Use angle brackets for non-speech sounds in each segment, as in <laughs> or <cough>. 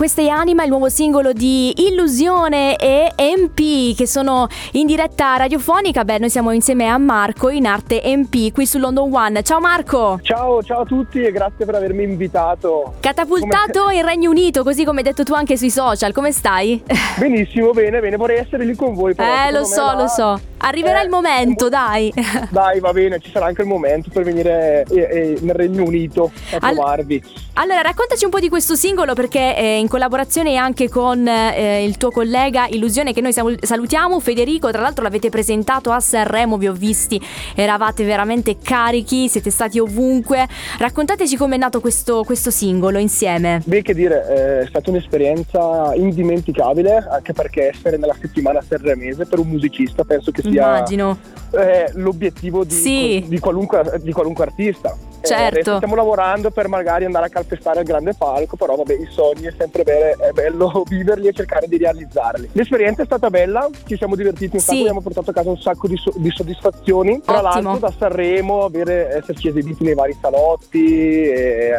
Questa è Anima, il nuovo singolo di Illusione e MP che sono in diretta radiofonica. Beh, noi siamo insieme a Marco in arte MP qui su London One. Ciao Marco! Ciao, ciao a tutti e grazie per avermi invitato. Catapultato come... in Regno Unito, così come hai detto tu anche sui social, come stai? Benissimo, bene, bene, vorrei essere lì con voi. Però, eh, lo so, là... lo so. Arriverà eh, il momento, dai. <laughs> Dai, va bene, ci sarà anche il momento per venire eh, eh, nel Regno Unito a All... trovarvi. Allora, raccontaci un po' di questo singolo perché eh, in collaborazione anche con eh, il tuo collega Illusione che noi salutiamo, Federico, tra l'altro l'avete presentato a Sanremo, vi ho visti, eravate veramente carichi, siete stati ovunque. Raccontateci com'è nato questo, questo singolo insieme. Beh, che dire, eh, è stata un'esperienza indimenticabile, anche perché essere nella settimana serremese per un musicista penso che sia Immagino. Eh, l'obiettivo di, sì. di, qualunque, di qualunque artista. Certo. Eh, stiamo lavorando per magari andare a calpestare il grande palco, però vabbè, i sogni è sempre bene, è bello <laughs> viverli e cercare di realizzarli. L'esperienza è stata bella, ci siamo divertiti un sacco, sì. abbiamo portato a casa un sacco di, so- di soddisfazioni. Tra Ottimo. l'altro da Sanremo, avere, esserci esibiti nei vari salotti,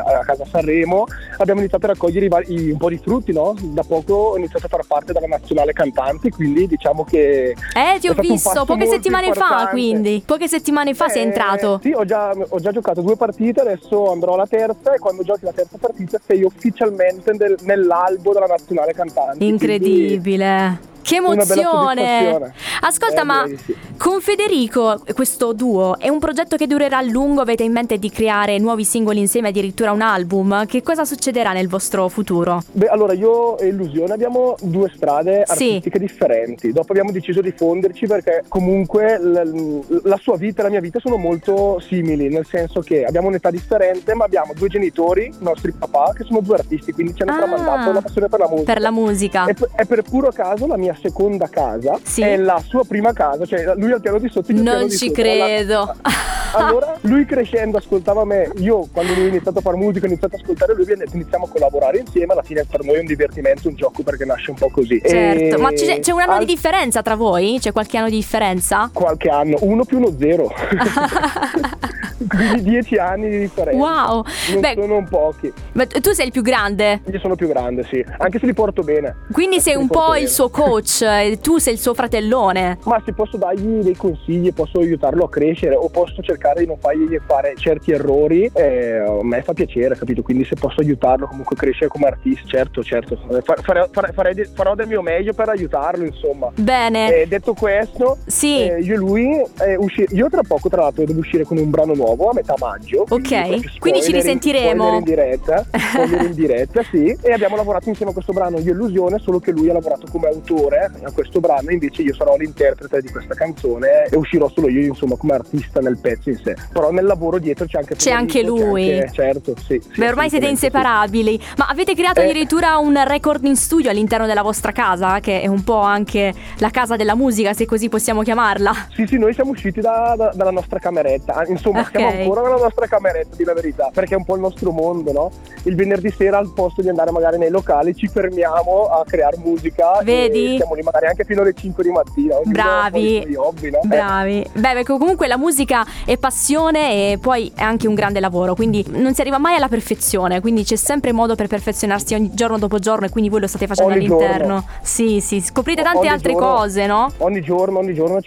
a casa Sanremo, abbiamo iniziato a raccogliere i vari, un po' di frutti, no? Da poco ho iniziato a far parte della nazionale cantanti, quindi diciamo che... Eh, ti ho visto, poche settimane importante. fa, quindi. Poche settimane fa eh, sei entrato. Sì, ho già, ho già giocato due partite partite, adesso andrò alla terza e quando giochi la terza partita sei ufficialmente nel, nell'albo della nazionale cantante. Incredibile. Quindi che emozione! Ascolta, eh, ma sì. con Federico questo duo è un progetto che durerà a lungo? Avete in mente di creare nuovi singoli insieme, addirittura un album? Che cosa succederà nel vostro futuro? Beh, allora io e Illusione abbiamo due strade artistiche sì. differenti. Dopo abbiamo deciso di fonderci perché comunque la, la sua vita e la mia vita sono molto simili, nel senso che abbiamo un'età differente, ma abbiamo due genitori, nostri papà, che sono due artisti, quindi ci hanno ah, tramandato la passione per la musica. Per la musica. E, e per puro caso la mia mia seconda casa sì. è la sua prima casa, cioè lui al piano di sotto. Non piano ci credo. Allora lui crescendo ascoltava me, io quando lui ha iniziato a fare musica ho iniziato ad ascoltare lui e iniziamo a collaborare insieme, alla fine per noi è un divertimento, un gioco perché nasce un po' così. Certo, e... ma c'è, c'è, un anno al... di differenza tra voi? C'è qualche anno di differenza? Qualche anno, uno più uno zero. <laughs> <laughs> Quindi dieci anni di differenza. Wow! Non Beh, sono pochi. Ma tu sei il più grande? Io sono più grande, sì. Anche se li porto bene. Quindi sei un po' bene. il suo coach e tu sei il suo fratellone. Ma se posso dargli dei consigli, posso aiutarlo a crescere o posso cercare di non fargli fare certi errori, eh, a me fa piacere, capito? Quindi se posso aiutarlo comunque a crescere come artista, certo, certo. Fare, fare, fare, farò del mio meglio per aiutarlo, insomma. Bene. Eh, detto questo, sì. eh, io e lui, eh, usci- io tra poco tra l'altro devo uscire con un brano nuovo nuovo a metà maggio. Ok, quindi ci risentiremo. in diretta, in diretta, sì. E abbiamo lavorato insieme a questo brano Io Illusione, solo che lui ha lavorato come autore a questo brano, invece io sarò l'interprete di questa canzone e uscirò solo io, insomma, come artista nel pezzo in sé. Però nel lavoro dietro c'è anche C'è anche lui. C'è anche, certo, sì. sì Beh, ormai siete inseparabili. Sì. Ma avete creato eh. addirittura un recording studio all'interno della vostra casa, che è un po' anche la casa della musica, se così possiamo chiamarla. Sì, sì, noi siamo usciti da, da, dalla nostra cameretta. Insomma, okay. Siamo ancora nella nostra cameretta, di la verità, perché è un po' il nostro mondo, no? Il venerdì sera al posto di andare magari nei locali ci fermiamo a creare musica. Vedi? siamo lì magari anche fino alle 5 di mattina. Bravi. Hobby, no? Bravi. Eh. Beh, perché comunque la musica è passione e poi è anche un grande lavoro, quindi non si arriva mai alla perfezione, quindi c'è sempre modo per perfezionarsi ogni giorno dopo giorno e quindi voi lo state facendo ogni all'interno. Giorno. Sì, sì, scoprite tante ogni altre giorno, cose, no? Ogni giorno, ogni giorno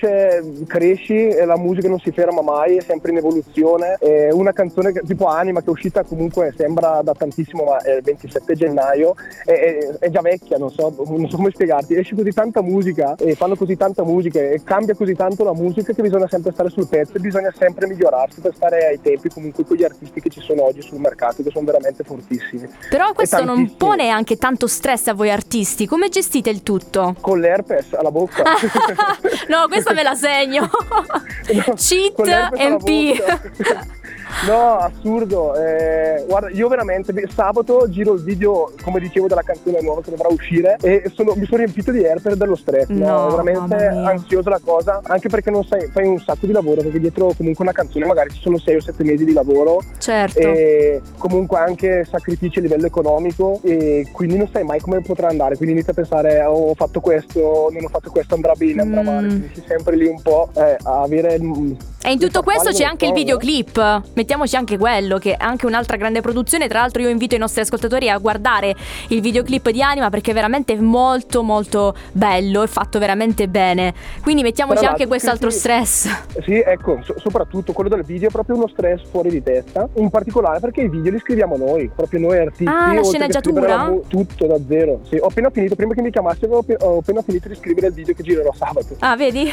cresci e la musica non si ferma mai, è sempre in evoluzione. È una canzone tipo Anima che è uscita comunque sembra da tantissimo, ma è il 27 gennaio, è, è, è già vecchia, non so, non so, come spiegarti, esce così tanta musica e fanno così tanta musica e cambia così tanto la musica che bisogna sempre stare sul pezzo e bisogna sempre migliorarsi per stare ai tempi comunque con gli artisti che ci sono oggi sul mercato che sono veramente fortissimi. Però questo non pone anche tanto stress a voi artisti, come gestite il tutto? Con l'herpes alla bocca. <laughs> no, questa me la segno. <laughs> no, Cheat MP. ハハハハ! No, assurdo. Eh, guarda, io veramente sabato giro il video, come dicevo, della canzone nuova che dovrà uscire e sono, mi sono riempito di herpes dello stress. No, no? veramente ansiosa la cosa, anche perché non sai, fai un sacco di lavoro, perché dietro comunque una canzone magari ci sono 6 o 7 mesi di lavoro. Certo. E comunque anche sacrifici a livello economico e quindi non sai mai come potrà andare. Quindi inizia a pensare oh, ho fatto questo, non ho fatto questo, andrà bene, andrà mm. male. Quindi sei sempre lì un po' eh, a avere... E in tutto questo c'è anche il videoclip mettiamoci anche quello, che è anche un'altra grande produzione. Tra l'altro io invito i nostri ascoltatori a guardare il videoclip di Anima perché è veramente molto molto bello e fatto veramente bene. Quindi mettiamoci anche quest'altro sì, stress. Sì, ecco, so- soprattutto quello del video è proprio uno stress fuori di testa, in particolare perché i video li scriviamo noi, proprio noi artisti. Ah, la sceneggiatura? mu- tutto da zero. Sì, ho appena finito, prima che mi chiamasse avevo appe- ho appena finito di scrivere il video che girerò sabato. Ah, vedi? <laughs>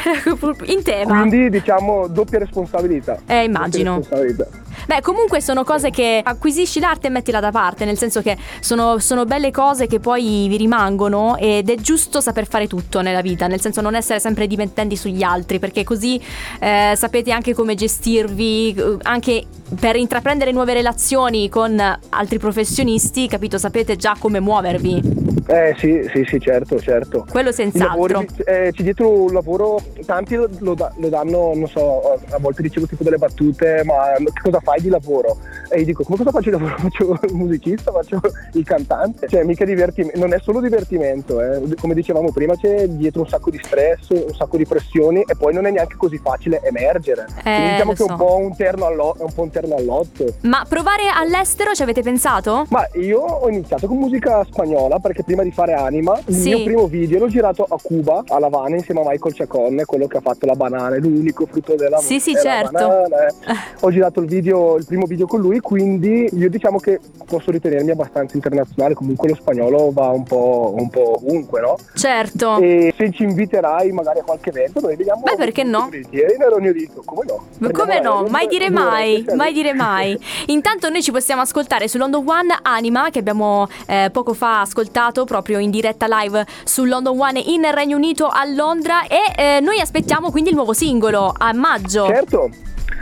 In tema. Quindi diciamo doppia responsabilità. Eh, immagino. Doppia responsabilità. Beh, comunque sono cose che acquisisci l'arte e mettila da parte, nel senso che sono, sono belle cose che poi vi rimangono ed è giusto saper fare tutto nella vita, nel senso non essere sempre dipendenti sugli altri, perché così eh, sapete anche come gestirvi, anche per intraprendere nuove relazioni con altri professionisti, capito? Sapete già come muovervi. Eh sì, sì, sì, certo, certo. Quello senz'altro. lavori, eh, c'è dietro un lavoro, tanti lo, lo danno, non so, a volte ricevo tipo delle battute, ma che cosa fai di lavoro? E io dico, come cosa faccio di lavoro? Faccio il musicista, faccio il cantante. Cioè, mica divertimento, non è solo divertimento, eh. come dicevamo prima, c'è dietro un sacco di stress, un sacco di pressioni e poi non è neanche così facile emergere. Quindi diciamo che è so. un po' un terno allo- è un po' un terno all'otto. Ma provare all'estero ci avete pensato? Ma io ho iniziato con musica spagnola perché prima di fare Anima, il Sì. mio primo video l'ho girato a Cuba, a La Habana, insieme a Michael Ciacon, quello che ha fatto la banana, l'unico frutto della Sì, sì, certo. banana, eh. Ho girato il video, il primo video con lui, quindi io diciamo che posso ritenermi abbastanza internazionale, comunque lo spagnolo va un po', un po' ovunque, no? Certo. E se ci inviterai magari a qualche evento, noi vediamo... Beh, perché no? Volentieri, nel Regno Unito, come no? Ma Come no? Mai dire mai, mai dire mai. Intanto noi ci possiamo ascoltare su London One Anima che abbiamo eh, poco fa ascoltato proprio in diretta live su London One in Regno Unito a Londra e eh, noi aspettiamo quindi il nuovo singolo a maggio. Certo,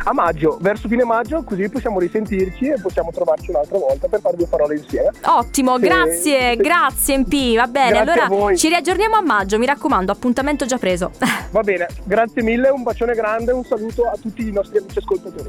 a maggio, verso fine maggio, così possiamo risentirci e possiamo trovarci un'altra volta per fare due parole insieme. Ottimo, Sì, grazie, sì. grazie MP, va bene. Grazie allora ci riaggiorniamo a maggio, mi raccomando, appuntamento già preso. Va bene, grazie mille, un bacione grande, un saluto a tutti i nostri amici ascoltatori.